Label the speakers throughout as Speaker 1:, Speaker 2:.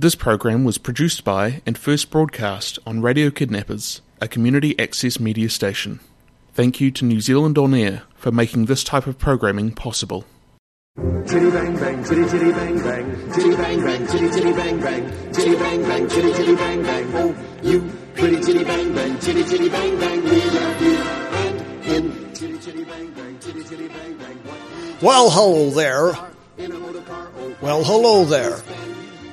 Speaker 1: This program was produced by and first broadcast on Radio Kidnappers, a community access media station. Thank you to New Zealand On Air for making this type of programming possible.
Speaker 2: Chitty bang bang, chitty chitty bang bang, chitty bang bang, chitty chitty bang bang, chitty bang bang, chitty chitty bang bang. Oh, you pretty chitty bang bang, chitty chitty bang bang, we love you. And in chitty chitty bang bang, chitty chitty bang bang.
Speaker 3: Well, hello there.
Speaker 2: in a motor car? Oh,
Speaker 3: Well, hello there.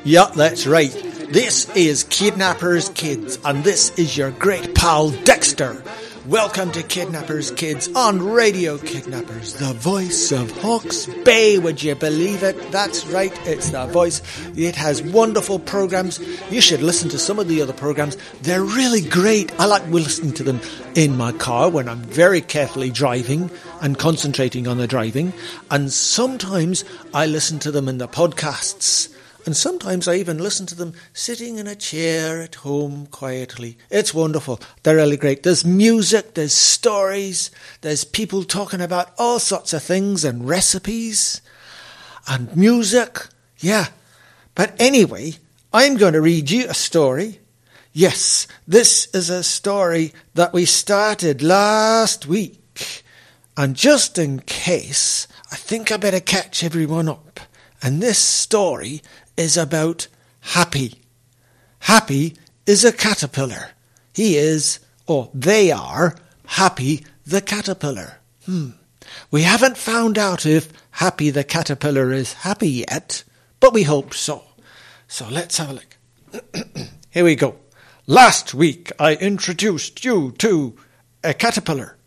Speaker 3: Yeah, that's right. This is Kidnappers Kids, and this is your great pal Dexter. Welcome to Kidnappers Kids on Radio Kidnappers, the voice of Hawke's Bay. Would you believe it? That's right, it's the voice. It has wonderful programs. You should listen to some of the other programs. They're really great. I like listening to them in my car when I'm very carefully driving and concentrating on the driving. And sometimes I listen to them in the podcasts. And sometimes I even listen to them sitting in a chair at home quietly. It's wonderful. They're really great. There's music, there's stories, there's people talking about all sorts of things and recipes and music. Yeah. But anyway, I'm going to read you a story. Yes, this is a story that we started last week. And just in case, I think I better catch everyone up. And this story is about Happy. Happy is a caterpillar. He is, or they are, Happy the caterpillar. Hmm. We haven't found out if Happy the caterpillar is happy yet, but we hope so. So let's have a look. Here we go. Last week I introduced you to a caterpillar,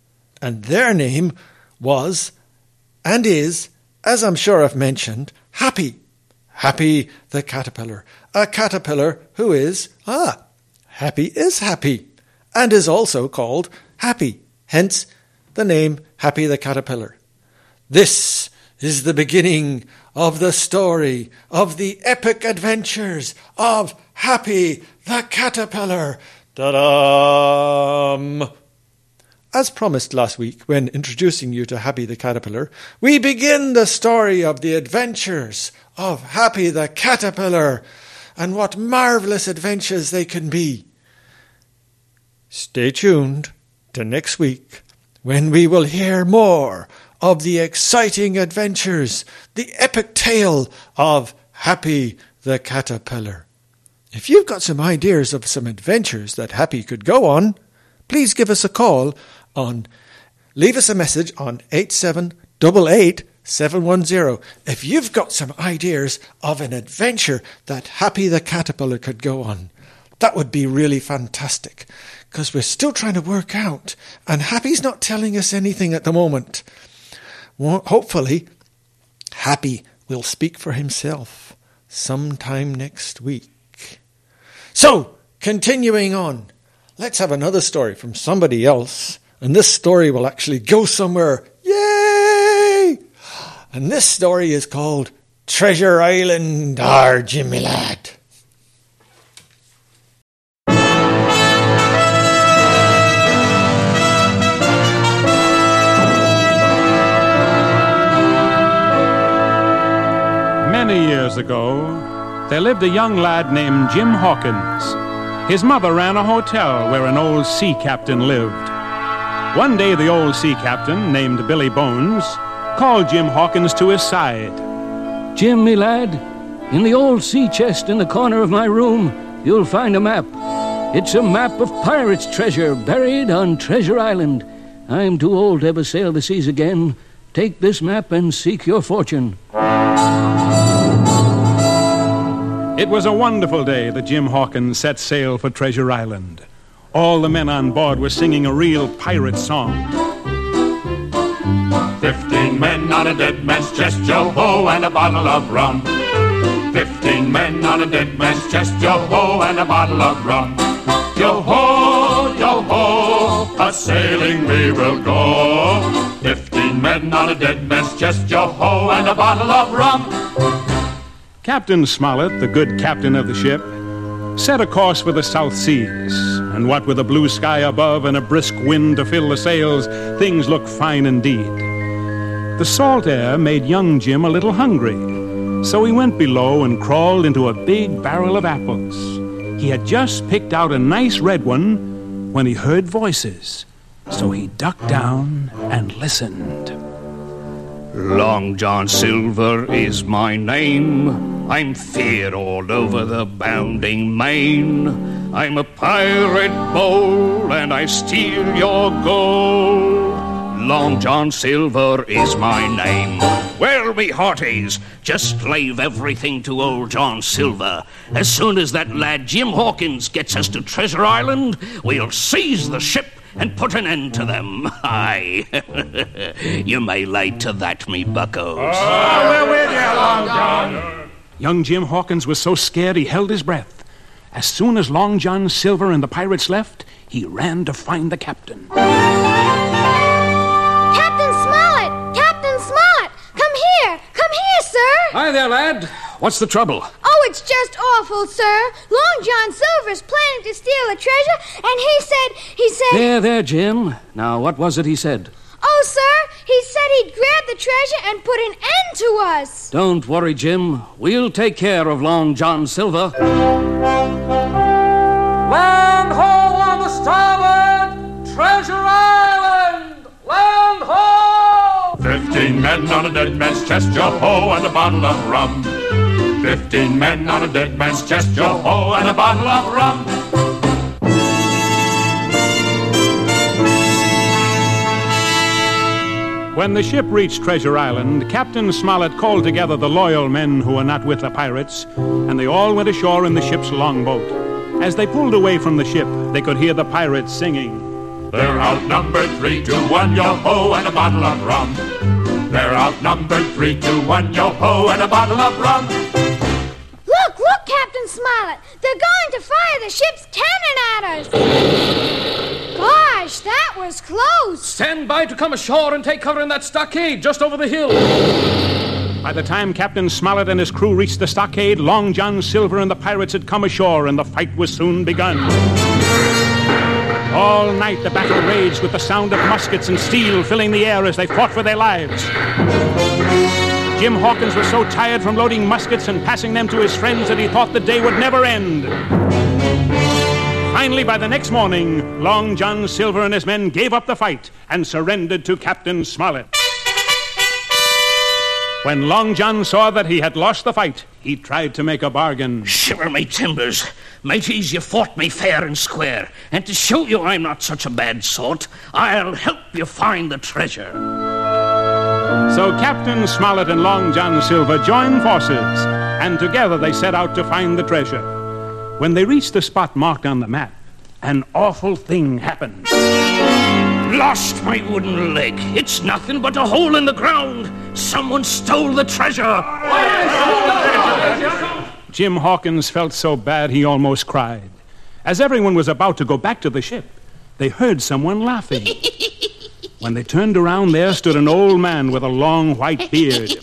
Speaker 3: and their name was and is, as I'm sure I've mentioned, Happy. Happy the caterpillar. A caterpillar who is, ah, happy is happy, and is also called Happy, hence the name Happy the caterpillar. This is the beginning of the story of the epic adventures of Happy the caterpillar. Ta-dam! As promised last week, when introducing you to Happy the Caterpillar, we begin the story of the adventures of Happy the Caterpillar and what marvellous adventures they can be. Stay tuned to next week when we will hear more of the exciting adventures, the epic tale of Happy the Caterpillar. If you've got some ideas of some adventures that Happy could go on, please give us a call on leave us a message on 8788 710 if you've got some ideas of an adventure that Happy the Caterpillar could go on. That would be really fantastic because we're still trying to work out and Happy's not telling us anything at the moment. Well, hopefully, Happy will speak for himself sometime next week. So, continuing on, let's have another story from somebody else. And this story will actually go somewhere. And this story is called Treasure Island, our Jimmy Lad.
Speaker 4: Many years ago, there lived a young lad named Jim Hawkins. His mother ran a hotel where an old sea captain lived. One day, the old sea captain, named Billy Bones, called Jim Hawkins to his side.
Speaker 5: Jim, me lad, in the old sea chest in the corner of my room, you'll find a map. It's a map of pirates' treasure buried on Treasure Island. I'm too old to ever sail the seas again. Take this map and seek your fortune.
Speaker 4: It was a wonderful day that Jim Hawkins set sail for Treasure Island. All the men on board were singing a real pirate song.
Speaker 6: Fifteen men on a dead man's chest, Joe ho, and a bottle of rum. Fifteen men on a dead man's chest, Joe ho, and a bottle of rum. Yo ho, yo ho, a sailing we will go. Fifteen men on a dead man's chest, Joe ho, and a bottle of rum.
Speaker 4: Captain Smollett, the good captain of the ship, set a course for the South Seas, and what with a blue sky above and a brisk wind to fill the sails, things looked fine indeed. The salt air made young Jim a little hungry, So he went below and crawled into a big barrel of apples. He had just picked out a nice red one when he heard voices. So he ducked down and listened.
Speaker 7: Long John Silver is my name. I'm feared all over the bounding main. I'm a pirate bold and I steal your gold. Long John Silver is my name. Well, me hearties, just leave everything to old John Silver. As soon as that lad Jim Hawkins gets us to Treasure Island, we'll seize the ship and put an end to them. Aye. you may lay to that, me buckos.
Speaker 6: Oh, we're with you, Long John.
Speaker 4: Young Jim Hawkins was so scared he held his breath. As soon as Long John Silver and the pirates left, he ran to find the captain.
Speaker 8: Captain
Speaker 5: Hi there, lad. What's the trouble?
Speaker 8: Oh, it's just awful, sir. Long John Silver's planning to steal a treasure, and he said, he said,
Speaker 5: There, there, Jim. Now, what was it he said?
Speaker 8: oh, sir, he said he'd grab the treasure and put an end to us.
Speaker 5: Don't worry, Jim. We'll take care of Long John Silver. Land ho on the starboard! Treasure Island! Land ho!
Speaker 6: Fifteen men on a dead man's chest, yo ho, and a bottle of rum. Fifteen men on a dead man's chest, yo ho, and a bottle of rum.
Speaker 4: When the ship reached Treasure Island, Captain Smollett called together the loyal men who were not with the pirates, and they all went ashore in the ship's longboat. As they pulled away from the ship, they could hear the pirates singing.
Speaker 6: They're outnumbered three to one, yo ho, and a bottle of rum. They're outnumbered three to one, yo ho, and a bottle of rum.
Speaker 8: Look, look, Captain Smollett. They're going to fire the ship's cannon at us. Gosh, that was close.
Speaker 5: Stand by to come ashore and take cover in that stockade just over the hill.
Speaker 4: By the time Captain Smollett and his crew reached the stockade, Long John Silver and the pirates had come ashore, and the fight was soon begun. All night the battle raged with the sound of muskets and steel filling the air as they fought for their lives. Jim Hawkins was so tired from loading muskets and passing them to his friends that he thought the day would never end. Finally, by the next morning, Long John Silver and his men gave up the fight and surrendered to Captain Smollett. When Long John saw that he had lost the fight, he tried to make a bargain.
Speaker 7: Shiver me timbers. Mateys, you fought me fair and square, and to show you I'm not such a bad sort, I'll help you find the treasure.
Speaker 4: So Captain Smollett and Long John Silver joined forces, and together they set out to find the treasure. When they reached the spot marked on the map, an awful thing happened.
Speaker 7: Lost my wooden leg. It's nothing but a hole in the ground. Someone stole the treasure.
Speaker 4: Jim Hawkins felt so bad he almost cried. As everyone was about to go back to the ship, they heard someone laughing. When they turned around, there stood an old man with a long white beard.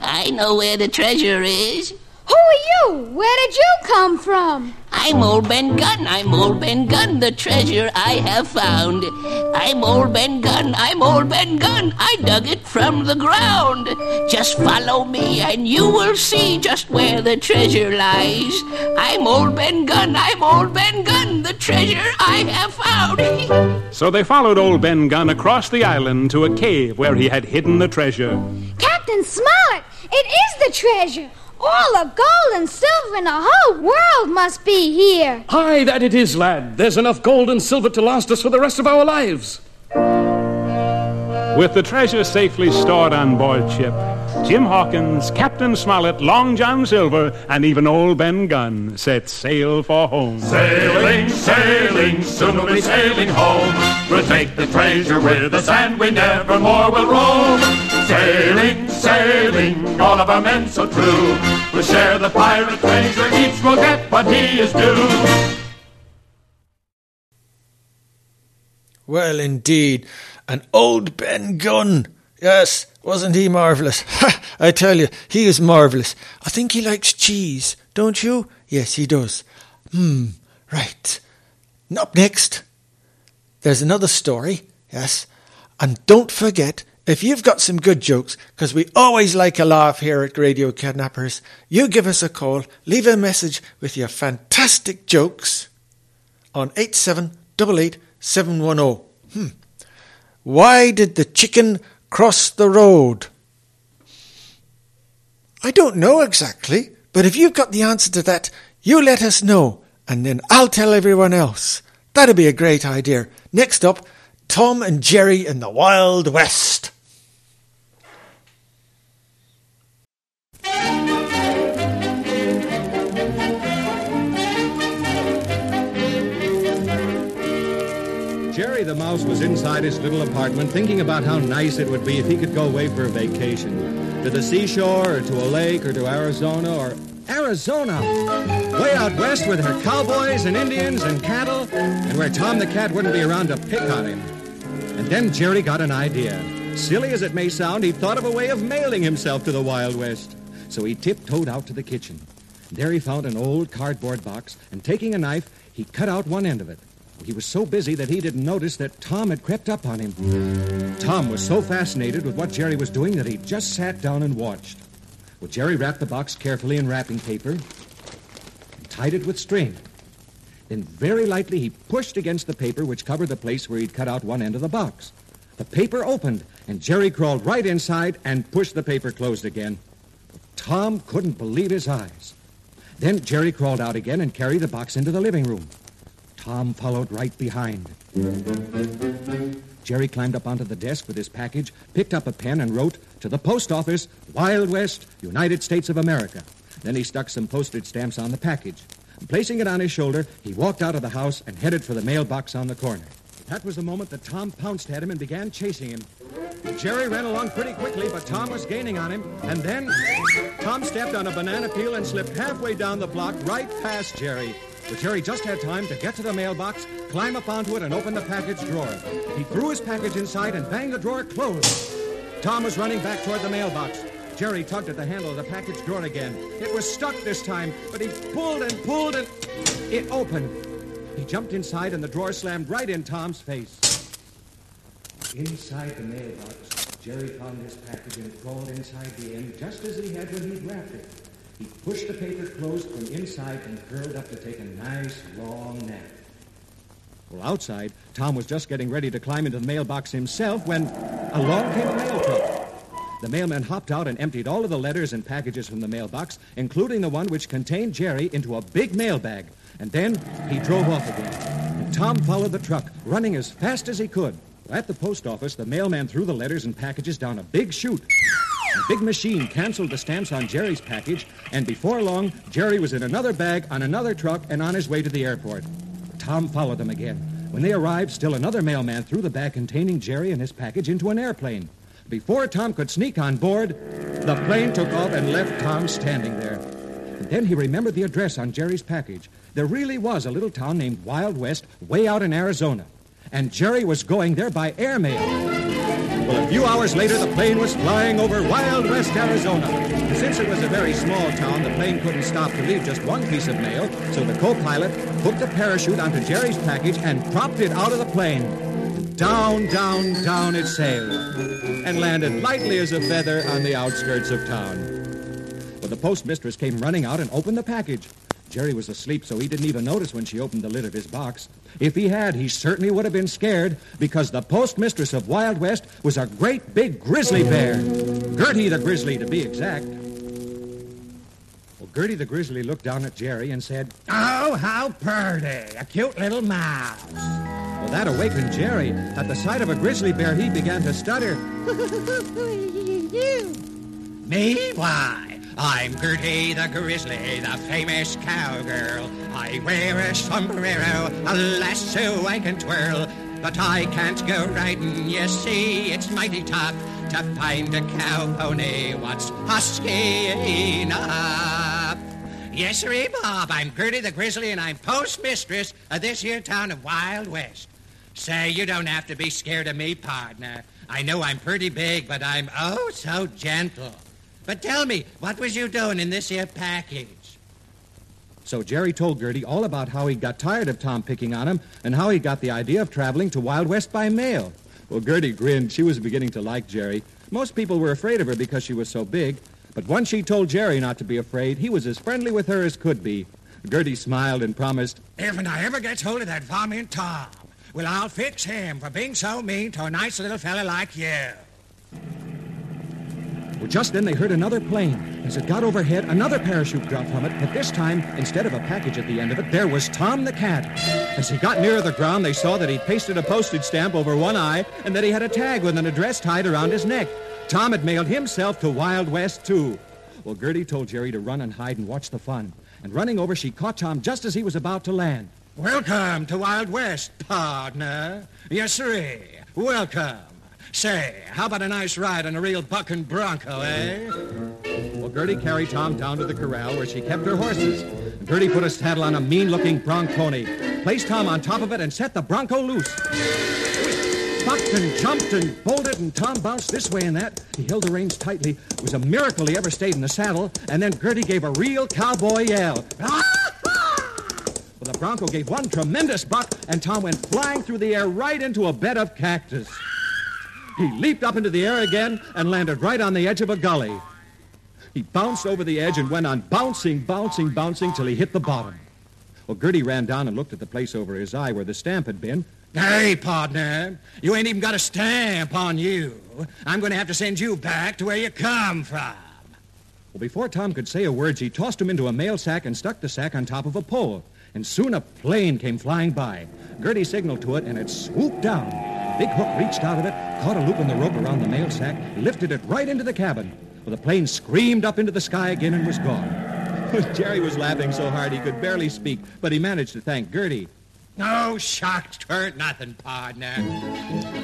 Speaker 9: I know where the treasure is.
Speaker 8: Who are you? Where did you come from?
Speaker 9: I'm Old Ben Gunn. I'm Old Ben Gunn, the treasure I have found. I'm Old Ben Gunn. I'm Old Ben Gunn. I dug it from the ground. Just follow me and you will see just where the treasure lies. I'm Old Ben Gunn. I'm Old Ben Gunn, the treasure I have found.
Speaker 4: So they followed old Ben Gunn across the island to a cave where he had hidden the treasure.
Speaker 8: Captain Smollett, it is the treasure. All the gold and silver in the whole world must be here.
Speaker 5: Aye, that it is, lad. There's enough gold and silver to last us for the rest of our lives.
Speaker 4: With the treasure safely stored on board ship, Jim Hawkins, Captain Smollett, Long John Silver, and even old Ben Gunn set sail for home.
Speaker 6: Sailing, sailing, soon we'll be sailing home. We'll take the treasure with us and we never more will roam. Sailing, sailing, all of our men so true. We'll share the pirate treasure, each will get what he is due.
Speaker 3: Well, indeed. An old Ben Gunn. Yes, wasn't he marvellous? Ha! I tell you, he is marvellous. I think he likes cheese, don't you? Yes, he does. Hmm, right. Up next, there's another story, yes. And don't forget, If you've got some good jokes, because we always like a laugh here at Radio Kidnappers, you give us a call, leave a message with your fantastic jokes on 8788710. Hmm. Why did the chicken cross the road? I don't know exactly, but if you've got the answer to that, you let us know, and then I'll tell everyone else. That'd be a great idea. Next up, Tom and Jerry in the Wild West.
Speaker 10: The Mouse was inside his little apartment thinking about how nice it would be if he could go away for a vacation. To the seashore, or to a lake, or to Arizona, or Arizona! Way out west with her cowboys and Indians and cattle, and where Tom the Cat wouldn't be around to pick on him. And then Jerry got an idea. Silly as it may sound, he thought of a way of mailing himself to the Wild West. So he tiptoed out to the kitchen. There he found an old cardboard box, and taking a knife, he cut out one end of it. He was so busy that he didn't notice that Tom had crept up on him. Tom was so fascinated with what Jerry was doing that he just sat down and watched. Well, Jerry wrapped the box carefully in wrapping paper and tied it with string. Then very lightly he pushed against the paper which covered the place where he'd cut out one end of the box. The paper opened, and Jerry crawled right inside and pushed the paper closed again. Tom couldn't believe his eyes. Then Jerry crawled out again and carried the box into the living room. Tom followed right behind. Jerry climbed up onto the desk with his package, picked up a pen, and wrote, To the post office, Wild West, United States of America. Then he stuck some postage stamps on the package. Placing it on his shoulder, he walked out of the house and headed for the mailbox on the corner. That was the moment that Tom pounced at him and began chasing him. Jerry ran along pretty quickly, but Tom was gaining on him. And then Tom stepped on a banana peel and slipped halfway down the block right past Jerry. But Jerry just had time to get to the mailbox, climb up onto it, and open the package drawer. He threw his package inside and banged the drawer closed. Tom was running back toward the mailbox. Jerry tugged at the handle of the package drawer again. It was stuck this time, but he pulled and pulled and it opened. He jumped inside and the drawer slammed right in Tom's face. Inside the mailbox, Jerry found his package and crawled inside the end just as he had when he'd wrapped it. He pushed the paper closed from inside and curled up to take a nice long nap. Well, outside, Tom was just getting ready to climb into the mailbox himself when along came a mail truck. The mailman hopped out and emptied all of the letters and packages from the mailbox, including the one which contained Jerry, into a big mailbag. And then he drove off again. And Tom followed the truck, running as fast as he could. At the post office, the mailman threw the letters and packages down a big chute. A big machine canceled the stamps on Jerry's package, and before long, Jerry was in another bag on another truck and on his way to the airport. Tom followed them again. When they arrived, still another mailman threw the bag containing Jerry and his package into an airplane. Before Tom could sneak on board, the plane took off and left Tom standing there. And then he remembered the address on Jerry's package. There really was a little town named Wild West way out in Arizona. And Jerry was going there by airmail. Well, a few hours later, the plane was flying over Wild West, Arizona. And since it was a very small town, the plane couldn't stop to leave just one piece of mail, so the co-pilot hooked a parachute onto Jerry's package and propped it out of the plane. Down, down, down it sailed, and landed lightly as a feather on the outskirts of town. Well, the postmistress came running out and opened the package. Jerry was asleep, so he didn't even notice when she opened the lid of his box. If he had, he certainly would have been scared, because the postmistress of Wild West was a great big grizzly bear. Gertie the grizzly, to be exact. Well, Gertie the grizzly looked down at Jerry and said,
Speaker 11: Oh, how pretty. A cute little mouse.
Speaker 10: Well, that awakened Jerry. At the sight of a grizzly bear, he began to stutter.
Speaker 8: you.
Speaker 11: Me? Why? I'm Gertie the Grizzly, the famous cowgirl. I wear a sombrero, a lasso I can twirl. But I can't go riding, you see, it's mighty tough to find a cow pony what's husky enough. Yes, sir, eh, Bob, I'm Gertie the Grizzly, and I'm postmistress of this here town of Wild West. Say, you don't have to be scared of me, partner. I know I'm pretty big, but I'm oh so gentle. But tell me, what was you doing in this here package?
Speaker 10: So Jerry told Gertie all about how he got tired of Tom picking on him and how he got the idea of traveling to Wild West by mail. Well, Gertie grinned. She was beginning to like Jerry. Most people were afraid of her because she was so big. But once she told Jerry not to be afraid, he was as friendly with her as could be. Gertie smiled and promised,
Speaker 11: If I ever gets hold of that varmint Tom, well, I'll fix him for being so mean to a nice little fella like you.
Speaker 10: Well, just then they heard another plane. As it got overhead, another parachute dropped from it, but this time, instead of a package at the end of it, there was Tom the cat. As he got nearer the ground, they saw that he'd pasted a postage stamp over one eye and that he had a tag with an address tied around his neck. Tom had mailed himself to Wild West, too. Well, Gertie told Jerry to run and hide and watch the fun. And running over, she caught Tom just as he was about to land.
Speaker 11: Welcome to Wild West, partner. Yes, sirree. Welcome. Say, how about a nice ride on a real bucking bronco, eh?
Speaker 10: Well, Gertie carried Tom down to the corral where she kept her horses. Gertie put a saddle on a mean-looking bronc pony, placed Tom on top of it, and set the bronco loose. Bucked and jumped and bolted, and Tom bounced this way and that. He held the reins tightly. It was a miracle he ever stayed in the saddle. And then Gertie gave a real cowboy yell. Well, the bronco gave one tremendous buck, and Tom went flying through the air right into a bed of cactus. He leaped up into the air again and landed right on the edge of a gully. He bounced over the edge and went on bouncing, bouncing, bouncing till he hit the bottom. Well, Gertie ran down and looked at the place over his eye where the stamp had been.
Speaker 11: Hey, partner, you ain't even got a stamp on you. I'm going to have to send you back to where you come from.
Speaker 10: Well, before Tom could say a word, she tossed him into a mail sack and stuck the sack on top of a pole. And soon a plane came flying by. Gertie signaled to it, and it swooped down. Big Hook reached out of it, caught a loop in the rope around the mail sack, lifted it right into the cabin. Well, the plane screamed up into the sky again and was gone. Jerry was laughing so hard he could barely speak, but he managed to thank Gertie.
Speaker 11: No shucks, twert nothing, partner.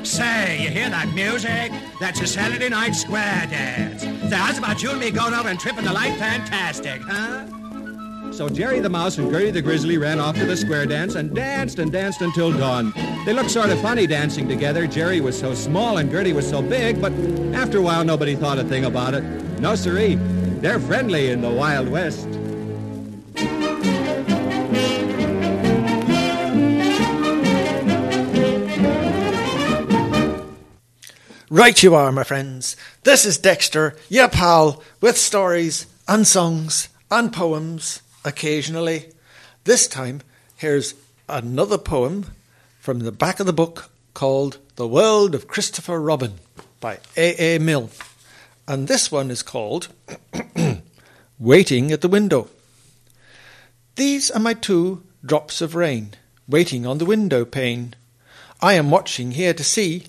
Speaker 11: Say, you hear that music? That's a Saturday night square dance. Say, how's about you and me going over and tripping the light fantastic, huh?
Speaker 10: So Jerry the Mouse and Gertie the Grizzly ran off to the square dance and danced and danced until dawn. They looked sort of funny dancing together. Jerry was so small and Gertie was so big, but after a while nobody thought a thing about it. No siree. They're friendly in the Wild West.
Speaker 3: Right you are, my friends. This is Dexter, your pal, with stories and songs and poems occasionally. This time, here's another poem from the back of the book called The World of Christopher Robin by A. A. Milne. And this one is called Waiting at the Window. These are my two drops of rain, waiting on the window pane. I am watching here to see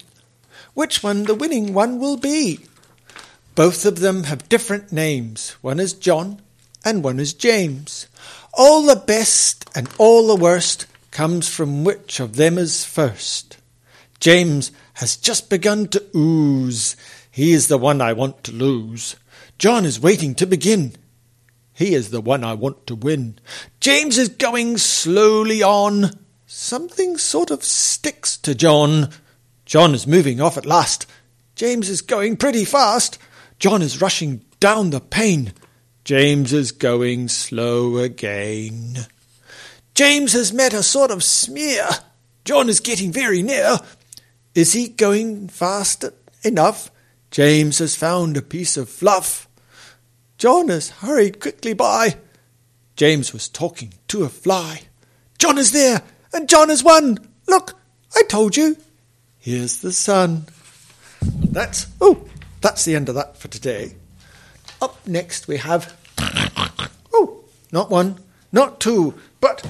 Speaker 3: which one the winning one will be. Both of them have different names. One is John and one is James. All the best and all the worst comes from which of them is first. James has just begun to ooze. He is the one I want to lose. John is waiting to begin. He is the one I want to win. James is going slowly on. Something sort of sticks to John. John is moving off at last. James is going pretty fast. John is rushing down the pane. James is going slow again. James has met a sort of smear. John is getting very near. Is he going fast enough? James has found a piece of fluff. John has hurried quickly by. James was talking to a fly. John is there, and John has won. Look, I told you. Here's the sun. That's oh, that's the end of that for today. Up next we have oh, not one, not two, but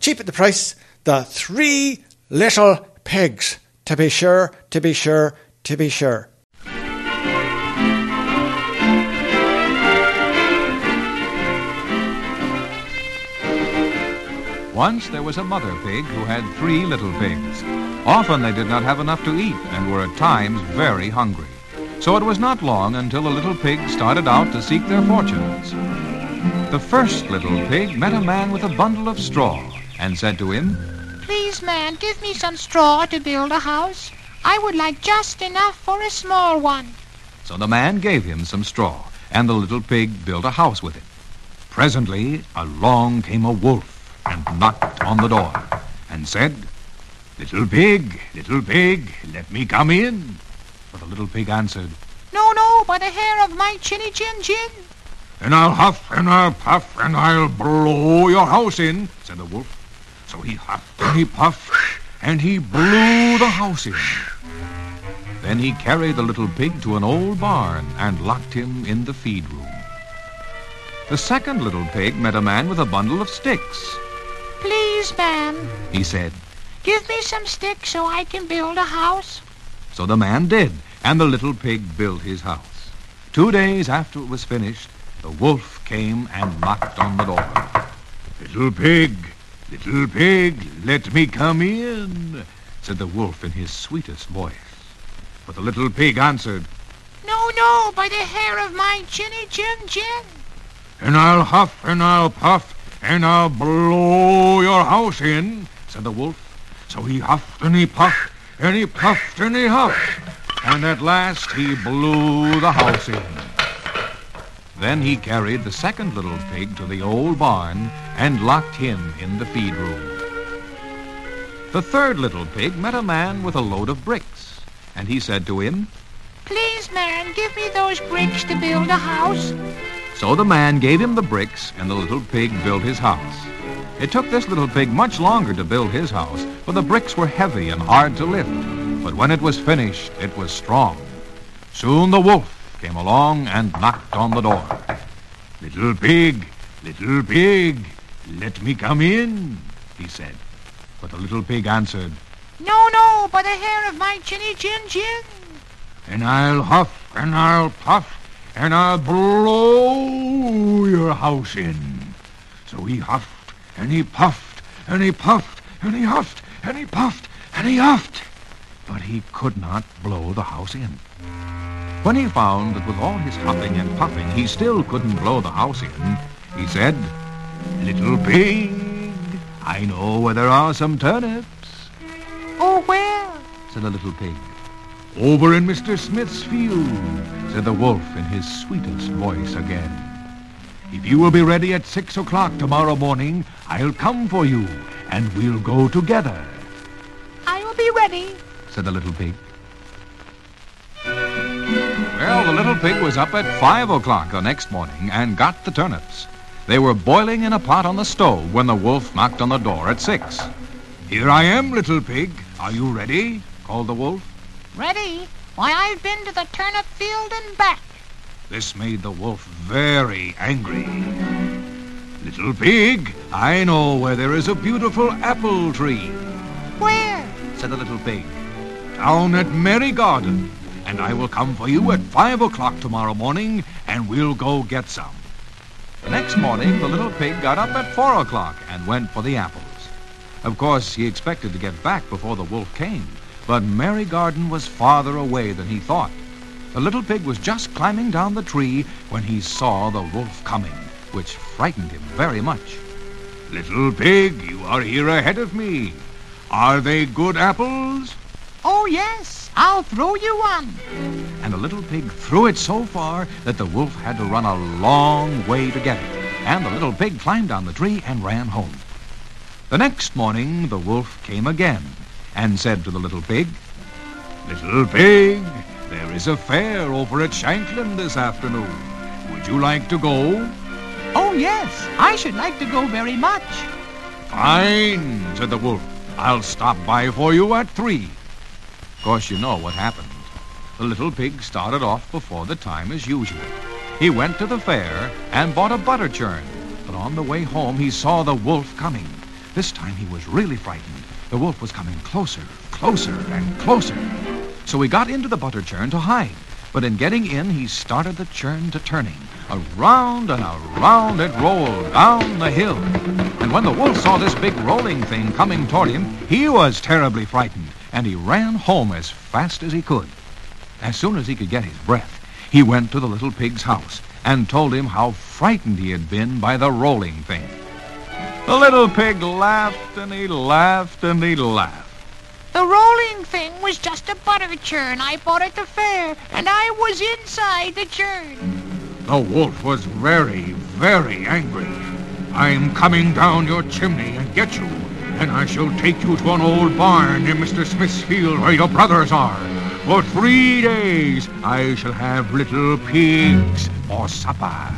Speaker 3: cheap at the price, the three little pigs. To be sure, to be sure, to be sure.
Speaker 12: Once there was a mother pig who had three little pigs. Often they did not have enough to eat and were at times very hungry. So it was not long until the little pigs started out to seek their fortunes. The first little pig met a man with a bundle of straw and said to him,
Speaker 13: Please, man, give me some straw to build a house. I would like just enough for a small one.
Speaker 12: So the man gave him some straw, and the little pig built a house with it. Presently along came a wolf and knocked on the door and said, Little pig, little pig, let me come in. But the little pig answered,
Speaker 13: No, no, by the hair of my chinny chin chin.
Speaker 12: And I'll huff and I'll puff and I'll blow your house in, said the wolf. So he huffed and he puffed and he blew the house in. Then he carried the little pig to an old barn and locked him in the feed room. The second little pig met a man with a bundle of sticks.
Speaker 13: Please, man,
Speaker 12: He said,
Speaker 13: give me some sticks so I can build a house.
Speaker 12: So the man did, and the little pig built his house. Two days after it was finished, the wolf came and knocked on the door. Little pig, little pig, let me come in, said the wolf in his sweetest voice. But the little pig answered,
Speaker 13: No, no, by the hair of my chinny chin chin.
Speaker 12: And I'll huff and I'll puff and I'll blow your house in, said the wolf. So he huffed and he puffed and he puffed and he huffed, and at last he blew the house in. Then he carried the second little pig to the old barn and locked him in the feed room. The third little pig met a man with a load of bricks, and he said to him,
Speaker 13: Please, man, give me those bricks to build a house.
Speaker 12: So the man gave him the bricks, and the little pig built his house. It took this little pig much longer to build his house, for the bricks were heavy and hard to lift. But when it was finished, it was strong. Soon the wolf came along and knocked on the door. Little pig, little pig, let me come in, he said. But the little pig answered,
Speaker 13: No, no, by the hair of my chinny chin chin.
Speaker 12: And I'll huff and I'll puff and I'll blow your house in. So he huffed and he puffed and he puffed and he huffed and he puffed and he huffed. But he could not blow the house in. When he found that with all his huffing and puffing he still couldn't blow the house in, he said, Little pig, I know where there are some turnips,
Speaker 13: Oh, where?
Speaker 12: said the little pig. Over in Mr. Smith's field, said the wolf in his sweetest voice again. If you will be ready at six o'clock tomorrow morning, I'll come for you, and we'll go together,
Speaker 13: I will be ready.
Speaker 12: said the little pig. Well, the little pig was up at five o'clock the next morning and got the turnips. They were boiling in a pot on the stove when the wolf knocked on the door at six. Here I am, little pig. Are you ready? called the wolf.
Speaker 13: Ready? Why, I've been to the turnip field and back.
Speaker 12: This made the wolf very angry. Little pig, I know where there is a beautiful apple tree,
Speaker 13: Where?
Speaker 12: said the little pig. Down at Merry Garden, and I will come for you at five o'clock tomorrow morning, and we'll go get some. The next morning, the little pig got up at four o'clock and went for the apples. Of course, he expected to get back before the wolf came, but Merry Garden was farther away than he thought. The little pig was just climbing down the tree when he saw the wolf coming, which frightened him very much. Little pig, you are here ahead of me. Are they good apples?
Speaker 13: Oh, yes. I'll throw you one.
Speaker 12: And the little pig threw it so far that the wolf had to run a long way to get it. And the little pig climbed down the tree and ran home. The next morning, the wolf came again and said to the little pig, Little pig, there is a fair over at Shanklin this afternoon. Would you like to go?
Speaker 13: Oh, yes. I should like to go very much.
Speaker 12: Fine, said the wolf. I'll stop by for you at three. Of course, you know what happened. The little pig started off before the time as usual. He went to the fair and bought a butter churn. But on the way home, he saw the wolf coming. This time he was really frightened. The wolf was coming closer, closer, and closer. So he got into the butter churn to hide. But in getting in, he started the churn to turning. Around and around it rolled down the hill. And when the wolf saw this big rolling thing coming toward him, he was terribly frightened, and he ran home as fast as he could. As soon as he could get his breath, he went to the little pig's house and told him how frightened he had been by the rolling thing. The little pig laughed and he laughed and he laughed.
Speaker 13: The rolling thing was just a butter churn I bought at the fair, and I was inside the churn.
Speaker 12: The wolf was very, very angry. I'm coming down your chimney and get you, and I shall take you to an old barn near Mr. Smith's field where your brothers are. For three days I shall have little pigs for supper.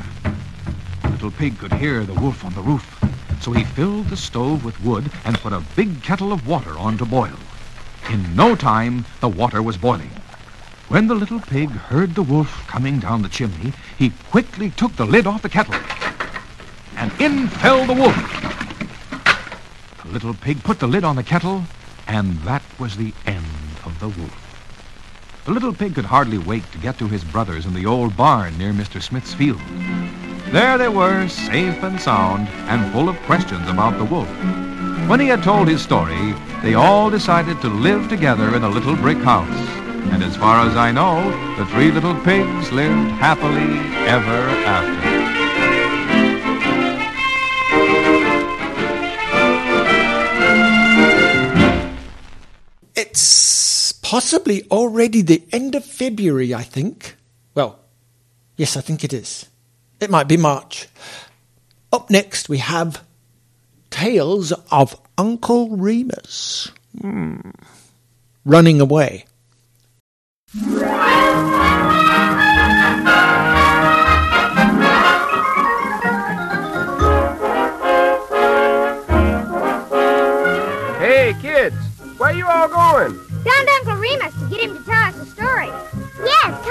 Speaker 12: Little Pig could hear the wolf on the roof, so he filled the stove with wood and put a big kettle of water on to boil. In no time, the water was boiling. When the little pig heard the wolf coming down the chimney, he quickly took the lid off the kettle. And in fell the wolf. The little pig put the lid on the kettle, and that was the end of the wolf. The little pig could hardly wait to get to his brothers in the old barn near Mr. Smith's field. There they were, safe and sound, and full of questions about the wolf. When he had told his story, they all decided to live together in a little brick house. And as far as I know, the three little pigs lived happily ever after.
Speaker 3: It's possibly already the end of February, I think. Well, yes, I think it is. It might be March. Up next, we have Tales of Uncle Remus. Hmm. Running away.
Speaker 14: Hey, kids, where are you all going?
Speaker 8: Down to Uncle Remus to get him to tell us a story. Yes,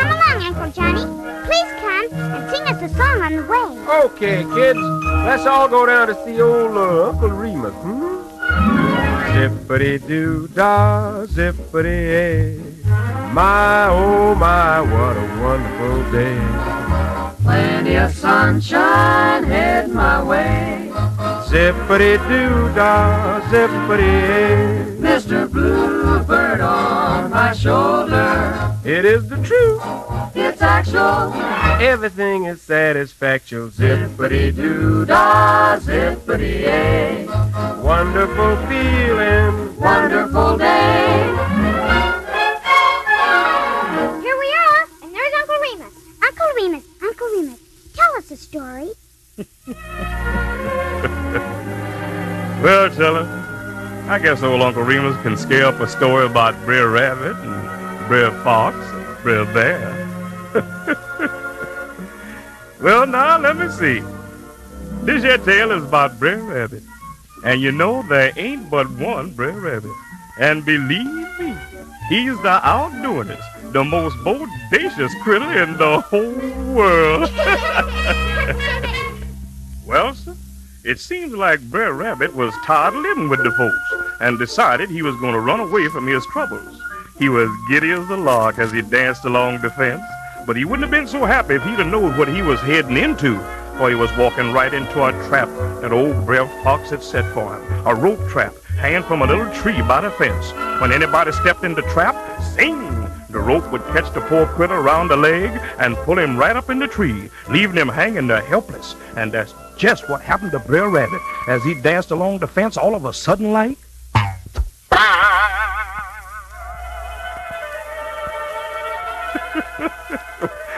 Speaker 8: come Uncle Johnny. Please come and sing us a song on the way.
Speaker 14: Okay, kids, let's all go down to see old uh, Uncle Remus, hmm? Zippity doo dah, zippity ay. My, oh my, what a wonderful day.
Speaker 15: Plenty of sunshine heading my way.
Speaker 14: Zippity doo dah, zippity.
Speaker 15: Mr. Bluebird on my shoulder.
Speaker 14: It is the truth.
Speaker 15: It's actual.
Speaker 14: Everything is satisfactual.
Speaker 15: Zippity doo dah, zippity ay.
Speaker 14: Wonderful feeling.
Speaker 15: Wonderful day.
Speaker 16: Well, Chilla, I guess old Uncle Remus can scare up a story about Brer Rabbit and Brer Fox and Brer Bear. well, now, let me see. This here tale is about Brer Rabbit. And you know there ain't but one Brer Rabbit. And believe me, he's the outdoingest, the most bodacious critter in the whole world. well, it seems like Brer Rabbit was tired of living with the folks and decided he was going to run away from his troubles. He was giddy as a lark as he danced along the fence, but he wouldn't have been so happy if he'd have known what he was heading into, for he was walking right into a trap that old Brer Fox had set for him, a rope trap hanging from a little tree by the fence. When anybody stepped in the trap, sing! The rope would catch the poor critter around the leg and pull him right up in the tree, leaving him hanging there helpless. And that's just what happened to Brer Rabbit as he danced along the fence all of a sudden like.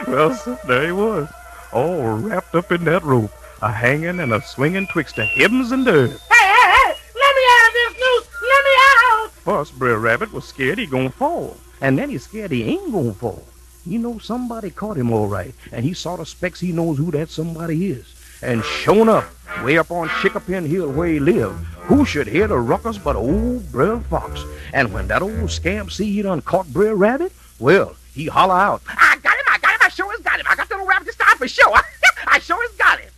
Speaker 16: well, there he was, all wrapped up in that rope, a hanging and a swinging twixt the heavens and earth.
Speaker 17: Hey, hey, hey! Let me out of this noose! Let me out!
Speaker 16: First, Brer Rabbit was scared he gonna fall, and then he's scared he ain't gonna fall. He knows somebody caught him all right, and he sort of specs he knows who that somebody is. And sure enough, way up on Chickapin Hill where he lived, who should hear the ruckus but old Brer Fox? And when that old scamp see he done caught Brer Rabbit, well, he holler out,
Speaker 17: I got him! I got him! I sure has got him! I got the little rabbit this time for sure! I sure has got him!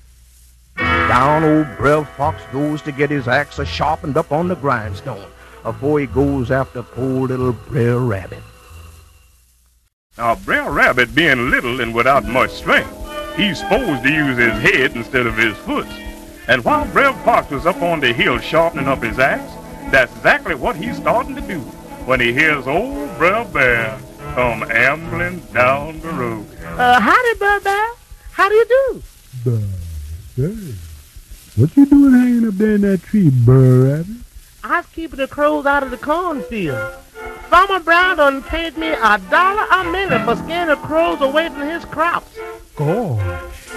Speaker 16: Down old Brer Fox goes to get his axe sharpened up on the grindstone afore he goes after poor little Brer Rabbit. Now, Brer Rabbit being little and without much strength, he's supposed to use his head instead of his foot. And while Brer Fox was up on the hill sharpening up his axe, that's exactly what he's starting to do when he hears old Brer Bear come ambling down the road.
Speaker 17: Uh, howdy, Brer Bear. How do you do?
Speaker 18: Hey, what you doing hanging up there in that tree, Brer Rabbit?
Speaker 17: I was keeping the crows out of the cornfield. Farmer Brown done paid me a dollar a minute for scaring the crows away from his crops.
Speaker 18: Gosh.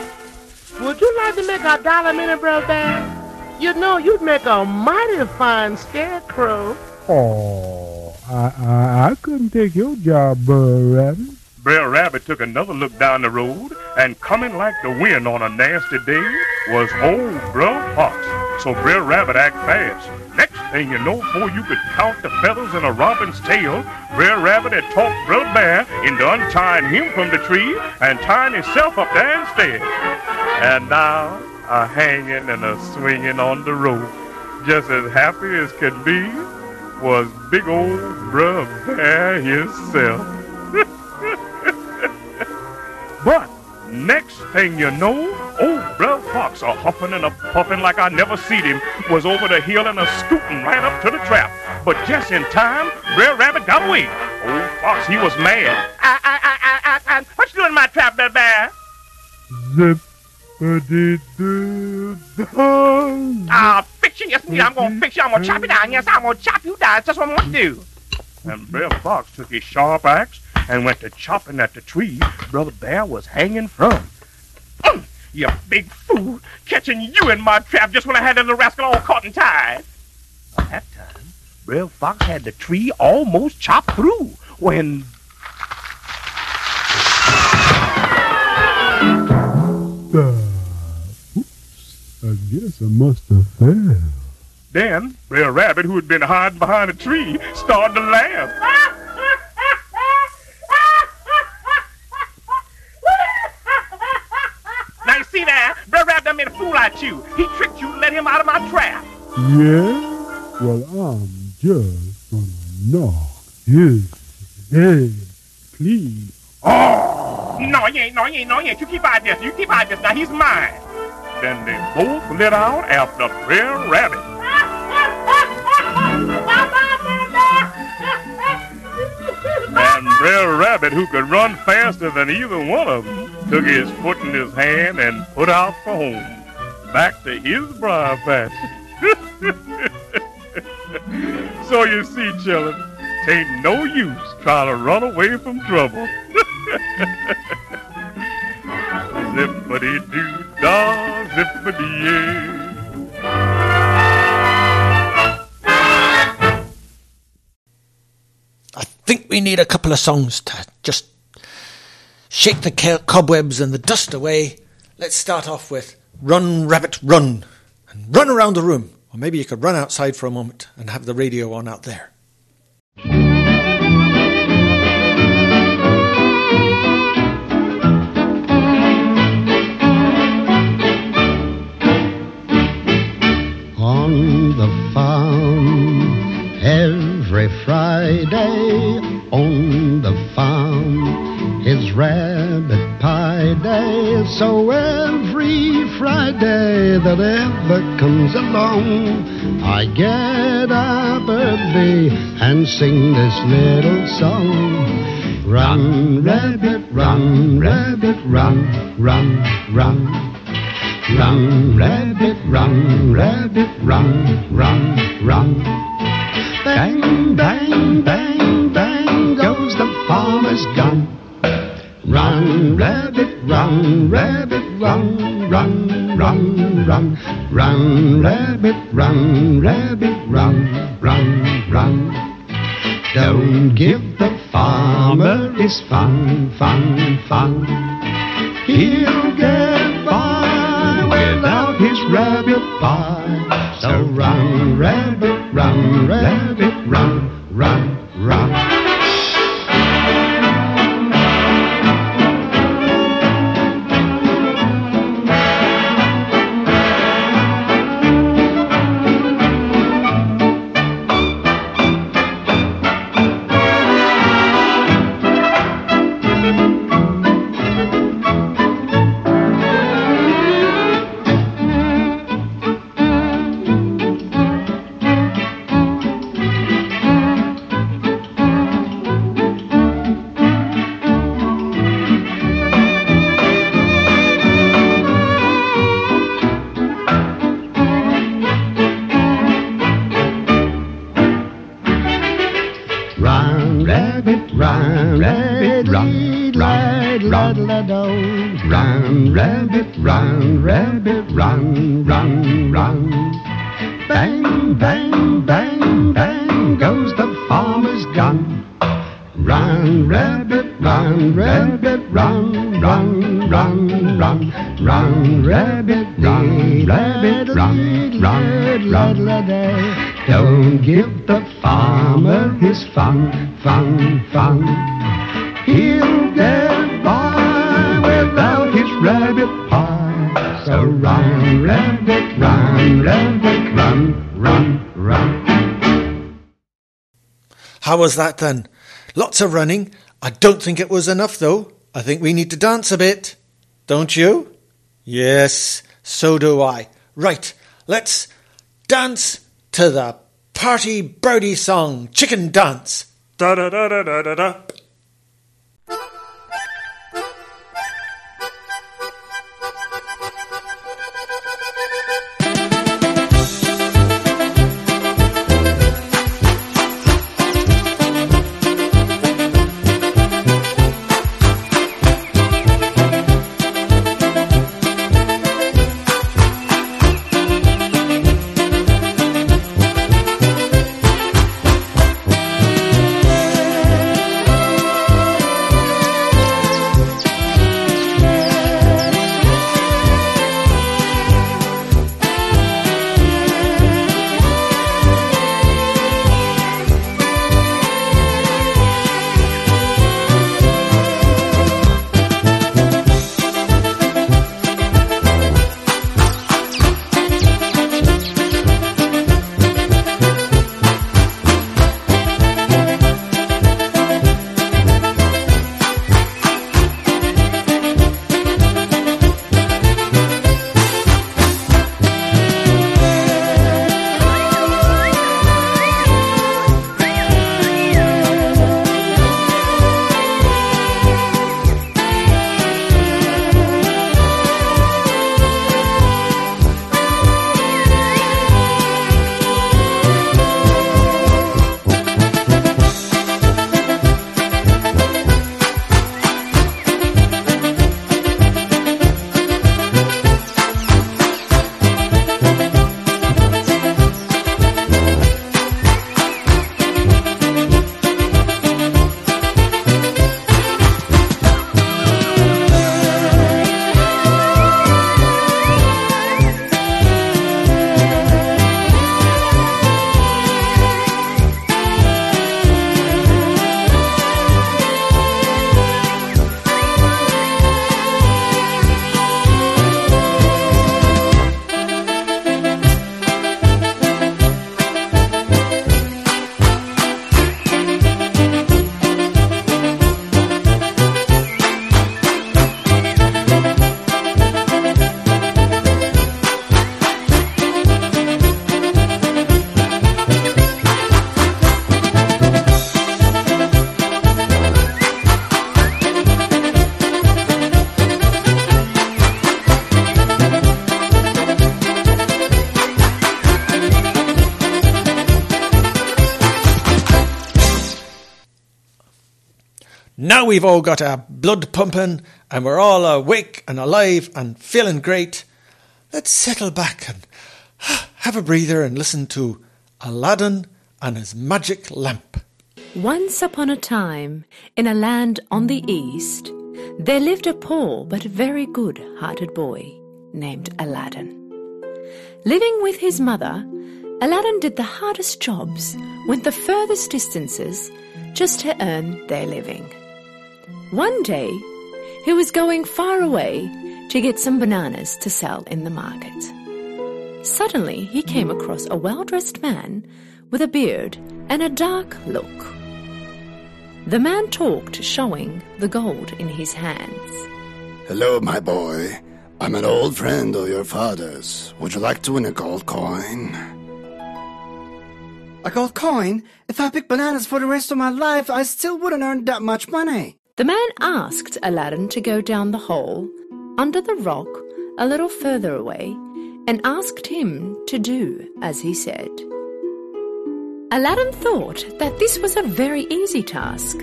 Speaker 17: Would you like to make a dollar a minute, Brer Bear? You know, you'd make a mighty fine scarecrow.
Speaker 18: Oh, I, I, I couldn't take your job, Brer Rabbit.
Speaker 16: Brer Rabbit took another look down the road, and coming like the wind on a nasty day was old Brer Fox. So Brer Rabbit act fast. Next thing you know, before you could count the feathers in a robin's tail, Brer Rabbit had talked Brer Bear into untying him from the tree and tying himself up there instead. And now, a hanging and a swinging on the rope, just as happy as could be, was big old Brer Bear himself. But next thing you know, old Brer Fox, a huffing and a puffing like I never seen him, was over the hill and a scooting right up to the trap. But just in time, Brer Rabbit got away. Old Fox, he was mad. I, I, I, I, I, I, what you doing in my trap, Brer Bear?
Speaker 18: Dah.
Speaker 17: Ah, fix you, yes, I'm gonna fix you. I'm gonna chop you down. Yes, I'm gonna chop you down. That's what I'm gonna do.
Speaker 16: And Brer Fox took his sharp axe and went to chopping at the tree Brother Bear was hanging from. Mm, you big fool, catching you in my trap just when I had that little rascal all caught and tied. At that time, Brer Fox had the tree almost chopped through when
Speaker 18: Ah, Oops, I guess I must have fell.
Speaker 16: Then Brer Rabbit, who had been hiding behind a tree, started to laugh. Now you see that? Brer Rabbit done made a fool out you. He tricked you and let him out of my trap.
Speaker 18: Yeah? Well, I'm just gonna knock his head clean.
Speaker 16: Oh! Ah! No, you ain't, no, you ain't, no, you ain't. You keep out this. You keep out this. Now he's mine. Then they both lit out after Brer Rabbit. And Brer Rabbit, who could run faster than either one of them, took his foot in his hand and put out for home, back to his briar patch. so you see, children, tain't no use trying to run away from trouble. zippity doo dah, zippity yay.
Speaker 3: I think we need a couple of songs to just shake the cobwebs and the dust away. Let's start off with Run, Rabbit, Run. And run around the room. Or maybe you could run outside for a moment and have the radio on out there.
Speaker 19: on the farm every Friday on the farm is rabbit pie day so every Friday that ever comes along I get up early and sing this little song Run, rabbit, run, rabbit, run, run, run. Run, rabbit, run, rabbit, run, run, run. Bang, bang, bang, bang goes the farmer's gun. Run, rabbit, run, rabbit, run, run, run, run. Run, rabbit, run, rabbit, run, run, run. Don't give the farmer his fun, fun, fun. He'll get by without his rabbit pie. So run, rabbit, run, rabbit, run, run, run. Run, run, run. Bang, bang, bang, bang goes the farmer's gun. Run, rabbit, run, rabbit, run, run, run, run, run, rabbit, run, rabbit, run, run, run, run. Don't give the farmer his fun, fun, fun. He'll get by without his rabbit pie. So run, rabbit, run, rabbit, run, run, run.
Speaker 3: How was that then? Lots of running. I don't think it was enough though. I think we need to dance a bit. Don't you? Yes, so do I. Right, let's dance to the party birdie song, Chicken Dance.
Speaker 20: Da da da da da da da.
Speaker 3: We've all got our blood pumping and we're all awake and alive and feeling great. Let's settle back and have a breather and listen to Aladdin and his magic lamp.
Speaker 21: Once upon a time, in a land on the east, there lived a poor but very good hearted boy named Aladdin. Living with his mother, Aladdin did the hardest jobs, went the furthest distances, just to earn their living. One day, he was going far away to get some bananas to sell in the market. Suddenly, he came across a well dressed man with a beard and a dark look. The man talked, showing the gold in his hands.
Speaker 22: Hello, my boy. I'm an old friend of your father's. Would you like to win a gold coin?
Speaker 23: A gold coin? If I pick bananas for the rest of my life, I still wouldn't earn that much money.
Speaker 21: The man asked Aladdin to go down the hole, under the rock, a little further away, and asked him to do as he said. Aladdin thought that this was a very easy task.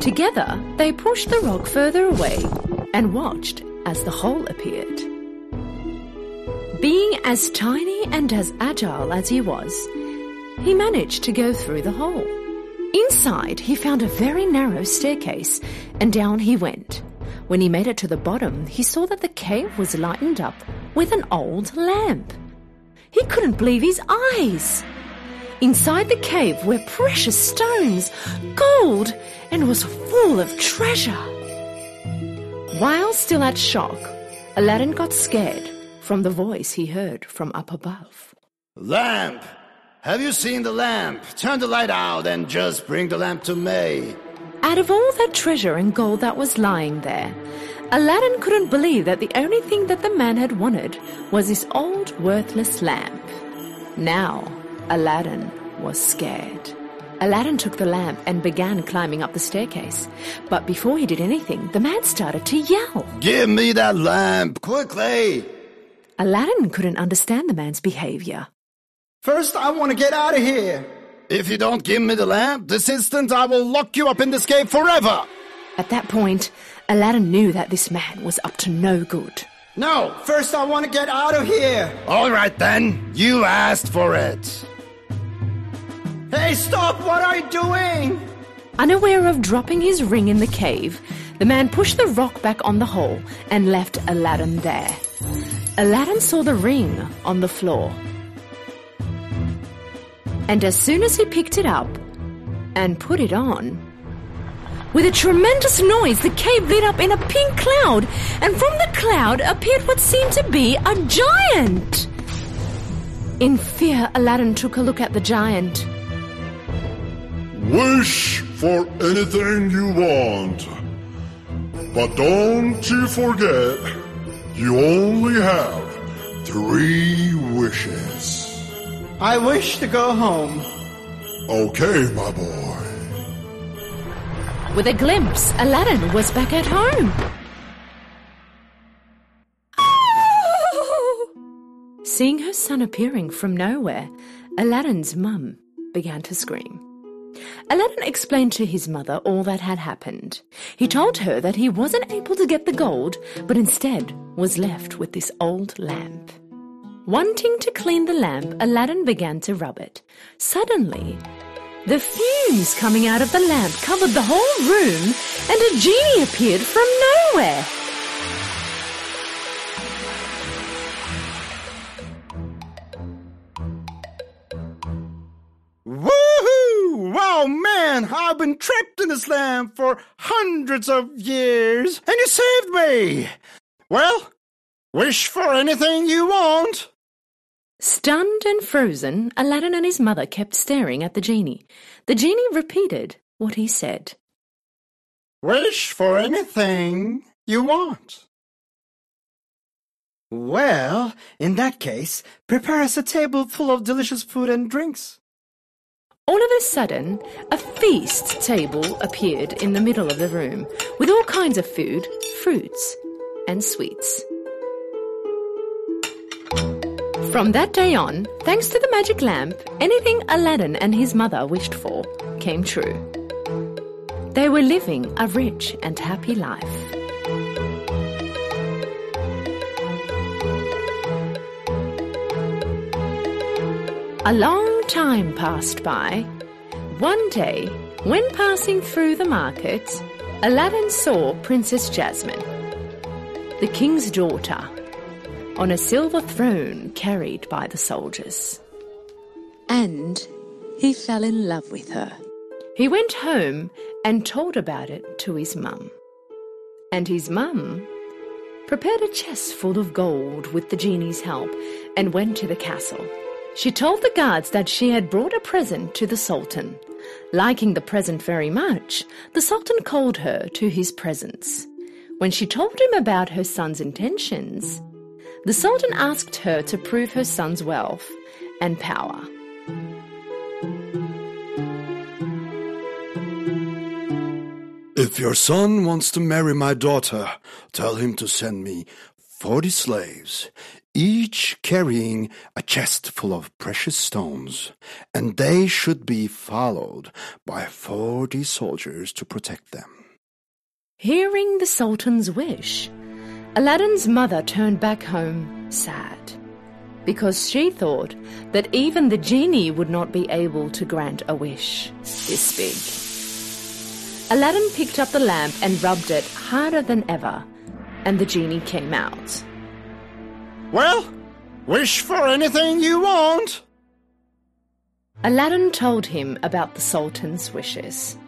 Speaker 21: Together, they pushed the rock further away and watched as the hole appeared. Being as tiny and as agile as he was, he managed to go through the hole. Inside, he found a very narrow staircase, and down he went. When he made it to the bottom, he saw that the cave was lightened up with an old lamp. He couldn't believe his eyes. Inside the cave were precious stones, gold, and was full of treasure. While still at shock, Aladdin got scared from the voice he heard from up above.
Speaker 22: Lamp! Have you seen the lamp? Turn the light out and just bring the lamp to me.
Speaker 21: Out of all that treasure and gold that was lying there, Aladdin couldn't believe that the only thing that the man had wanted was this old worthless lamp. Now, Aladdin was scared. Aladdin took the lamp and began climbing up the staircase. But before he did anything, the man started to yell.
Speaker 22: Give me that lamp, quickly!
Speaker 21: Aladdin couldn't understand the man's behavior.
Speaker 23: First, I want to get out of here.
Speaker 22: If you don't give me the lamp, this instant I will lock you up in this cave forever!
Speaker 21: At that point, Aladdin knew that this man was up to no good.
Speaker 23: No, first I want to get out of here.
Speaker 22: All right then, you asked for it.
Speaker 23: Hey, stop! What are you doing?
Speaker 21: Unaware of dropping his ring in the cave, the man pushed the rock back on the hole and left Aladdin there. Aladdin saw the ring on the floor. And as soon as he picked it up and put it on, with a tremendous noise, the cave lit up in a pink cloud, and from the cloud appeared what seemed to be a giant. In fear, Aladdin took a look at the giant.
Speaker 24: Wish for anything you want. But don't you forget, you only have three wishes.
Speaker 23: I wish to go home.
Speaker 24: Okay, my boy.
Speaker 21: With a glimpse, Aladdin was back at home. Seeing her son appearing from nowhere, Aladdin's mum began to scream. Aladdin explained to his mother all that had happened. He told her that he wasn't able to get the gold, but instead was left with this old lamp. Wanting to clean the lamp, Aladdin began to rub it. Suddenly, the fumes coming out of the lamp covered the whole room, and a genie appeared from nowhere.
Speaker 23: Woohoo! Wow, man, I've been trapped in this lamp for hundreds of years, and you saved me! Well, wish for anything you want.
Speaker 21: Stunned and frozen, Aladdin and his mother kept staring at the genie. The genie repeated what he said.
Speaker 23: Wish for anything you want. Well, in that case, prepare us a table full of delicious food and drinks.
Speaker 21: All of a sudden, a feast table appeared in the middle of the room with all kinds of food, fruits, and sweets. From that day on, thanks to the magic lamp, anything Aladdin and his mother wished for came true. They were living a rich and happy life. A long time passed by. One day, when passing through the market, Aladdin saw Princess Jasmine, the king's daughter, on a silver throne carried by the soldiers. And he fell in love with her. He went home and told about it to his mum. And his mum prepared a chest full of gold with the genie's help and went to the castle. She told the guards that she had brought a present to the Sultan. Liking the present very much, the Sultan called her to his presence. When she told him about her son's intentions, the Sultan asked her to prove her son's wealth and power.
Speaker 22: If your son wants to marry my daughter, tell him to send me forty slaves, each carrying a chest full of precious stones, and they should be followed by forty soldiers to protect them.
Speaker 21: Hearing the Sultan's wish, Aladdin's mother turned back home sad. because she thought that even the genie would not be able to grant a wish this big. Aladdin picked up the lamp and rubbed it harder than ever, and the genie came out.
Speaker 23: Well, wish for anything you want.
Speaker 21: Aladdin told him about the Sultan's wishes.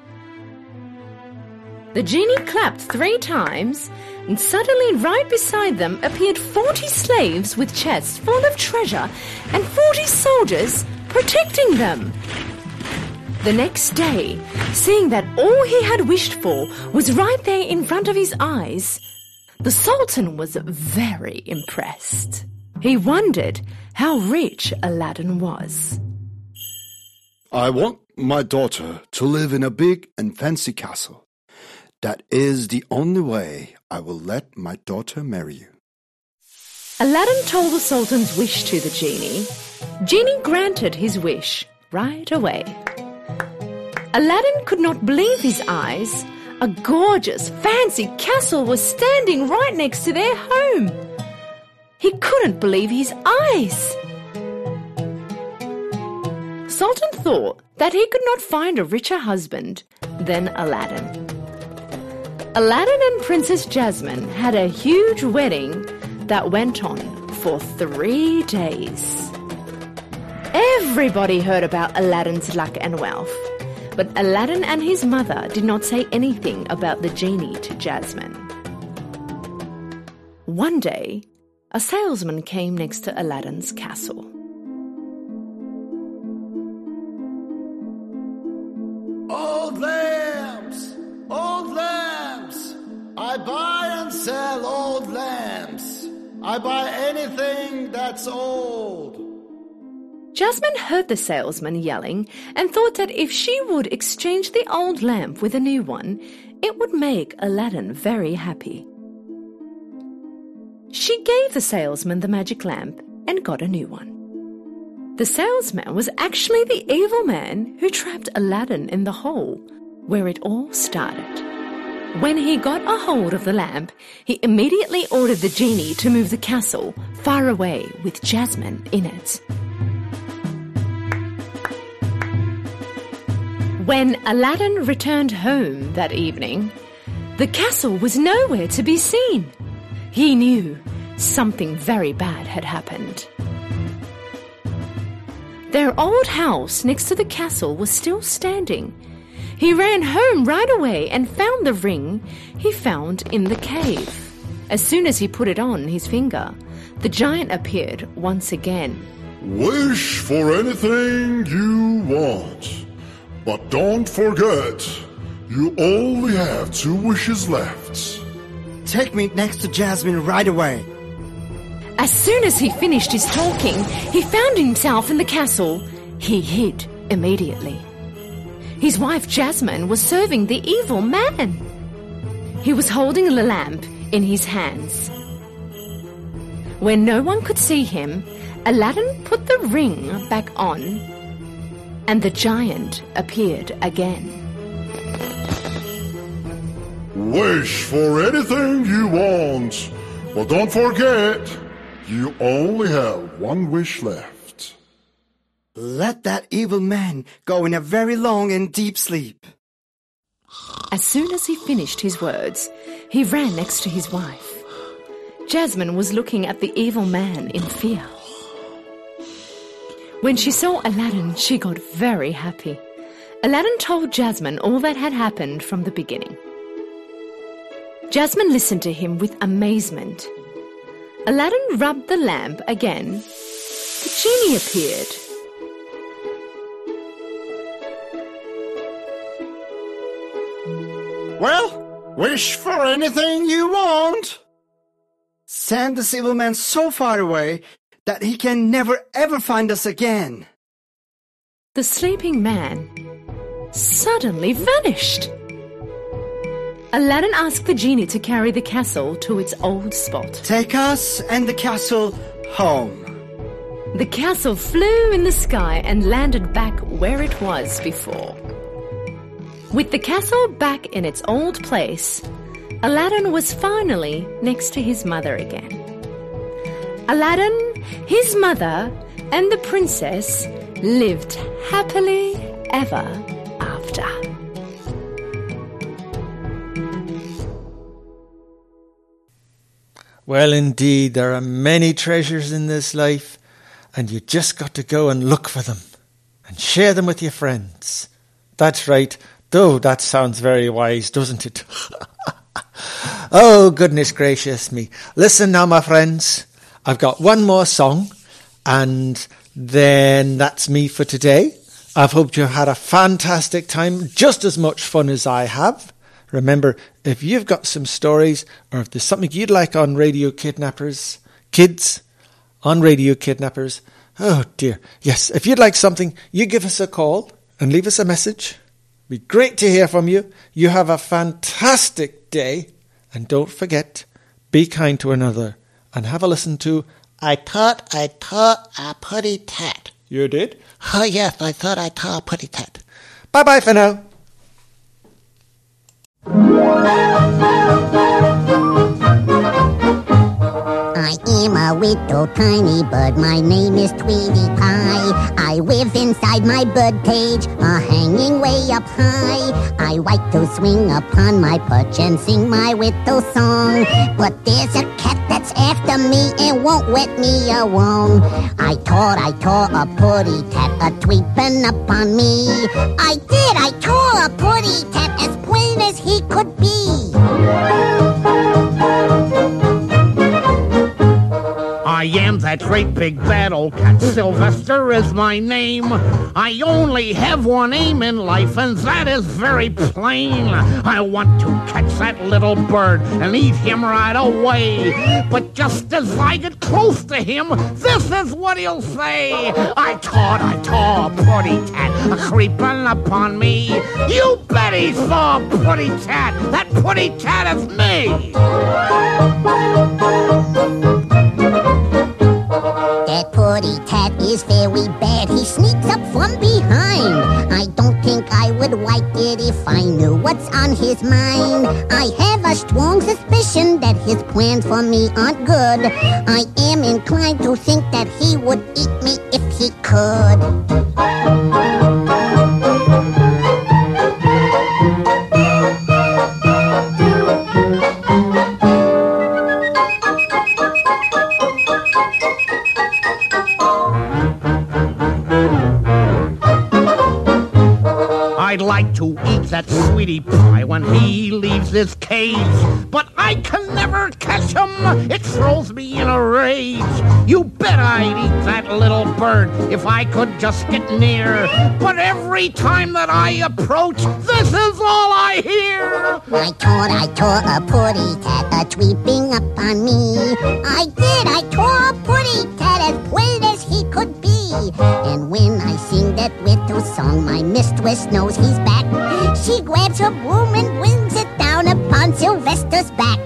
Speaker 21: The genie clapped three times, and suddenly, right beside them, appeared forty slaves with chests full of treasure and forty soldiers protecting them. The next day, seeing that all he had wished for was right there in front of his eyes, the Sultan was very impressed. He wondered how rich Aladdin was.
Speaker 22: I want my daughter to live in a big and fancy castle. That is the only way I will let my daughter marry you.
Speaker 21: Aladdin told the Sultan's wish to the genie. Genie granted his wish right away. Aladdin could not believe his eyes. A gorgeous, fancy castle was standing right next to their home. He couldn't believe his eyes. Sultan thought that he could not find a richer husband than Aladdin. Aladdin and Princess Jasmine had a huge wedding that went on for three days. Everybody heard about Aladdin's luck and wealth, but Aladdin and his mother did not say anything about the genie to Jasmine. One day, a salesman came next to Aladdin's castle.
Speaker 22: I buy anything that's old.
Speaker 21: Jasmine heard the salesman yelling and thought that if she would exchange the old lamp with a new one, it would make Aladdin very happy. She gave the salesman the magic lamp and got a new one. The salesman was actually the evil man who trapped Aladdin in the hole where it all started. When he got a hold of the lamp, he immediately ordered the genie to move the castle far away with Jasmine in it. When Aladdin returned home that evening, the castle was nowhere to be seen. He knew something very bad had happened. Their old house next to the castle was still standing. He ran home right away and found the ring he found in the cave. As soon as he put it on his finger, the giant appeared once again.
Speaker 24: Wish for anything you want. But don't forget, you only have two wishes left.
Speaker 23: Take me next to Jasmine right away.
Speaker 21: As soon as he finished his talking, he found himself in the castle. He hid immediately. His wife Jasmine was serving the evil man. He was holding the lamp in his hands. When no one could see him, Aladdin put the ring back on, and the giant appeared again.
Speaker 24: Wish for anything you want. But don't forget, you only have one wish left.
Speaker 23: Let that evil man go in a very long and deep sleep.
Speaker 21: As soon as he finished his words, he ran next to his wife. Jasmine was looking at the evil man in fear. When she saw Aladdin, she got very happy. Aladdin told Jasmine all that had happened from the beginning. Jasmine listened to him with amazement. Aladdin rubbed the lamp again. The genie appeared.
Speaker 23: Well, wish for anything you want. Send the evil man so far away that he can never ever find us again.
Speaker 21: The sleeping man suddenly vanished. Aladdin asked the genie to carry the castle to its old spot.
Speaker 23: Take us and the castle home.
Speaker 21: The castle flew in the sky and landed back where it was before. With the castle back in its old place, Aladdin was finally next to his mother again. Aladdin his mother and the princess lived happily ever after.
Speaker 3: Well, indeed, there are many treasures in this life, and you just got to go and look for them and share them with your friends. That's right, though that sounds very wise, doesn't it? oh, goodness gracious me. Listen now, my friends, I've got one more song, and then that's me for today. I've hoped you've had a fantastic time, just as much fun as I have. Remember, if you've got some stories or if there's something you'd like on Radio Kidnappers, kids on Radio Kidnappers, oh dear, yes, if you'd like something, you give us a call and leave us a message. Be great to hear from you. You have a fantastic day. And don't forget, be kind to another and have a listen to
Speaker 25: I thought I taught a putty tat.
Speaker 3: You did?
Speaker 25: Oh, yes, I thought I taught a putty tat.
Speaker 3: Bye bye for now.
Speaker 26: I am a little tiny bird, my name is Tweety Pie. I live inside my bird cage, a hanging way up high. I like to swing upon my perch and sing my little song. But there's a cat that's after me and won't let me alone. I thought I tore a putty tat a tweeping upon me. I did, I tore a putty tat as plain as he could be.
Speaker 17: I am that great big bad old cat. Sylvester is my name. I only have one aim in life, and that is very plain. I want to catch that little bird and eat him right away. But just as I get close to him, this is what he'll say. I taught, I tore a putty tat, a creeping upon me. You bet he saw a putty tat. That putty tat is me.
Speaker 26: That putty tat is very bad. He sneaks up from behind. I don't think I would like it if I knew what's on his mind. I have a strong suspicion that his plans for me aren't good. I am inclined to think that he would eat me if he could.
Speaker 17: But I can never catch him. It throws me in a rage. You bet I'd eat that little bird if I could just get near. But every time that I approach, this is all I hear.
Speaker 26: I thought I tore a putty cat a tweeping up on me. I did, I tore a putty cat as plain as he could be. And when I sing that little song, my mistress knows he's back. She grabs her broom and Sylvester's back.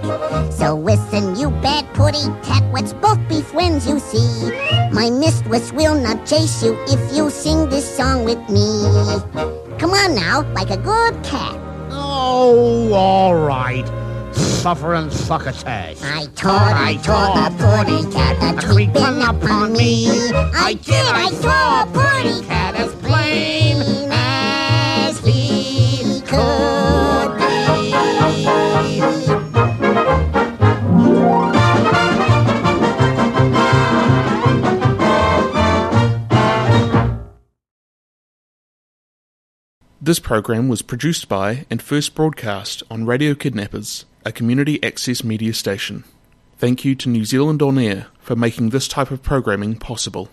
Speaker 26: So listen, you bad putty cat, let's both be friends, you see. My mistress will not chase you if you sing this song with me. Come on now, like a good cat.
Speaker 17: Oh, all right. Suffer and succotash.
Speaker 26: I taught, I taught a putty cat a creeping upon me. I did, I tore a putty cat
Speaker 27: This program was produced by and first broadcast on Radio Kidnappers, a community access media station. Thank you to New Zealand On Air for making this type of programming possible.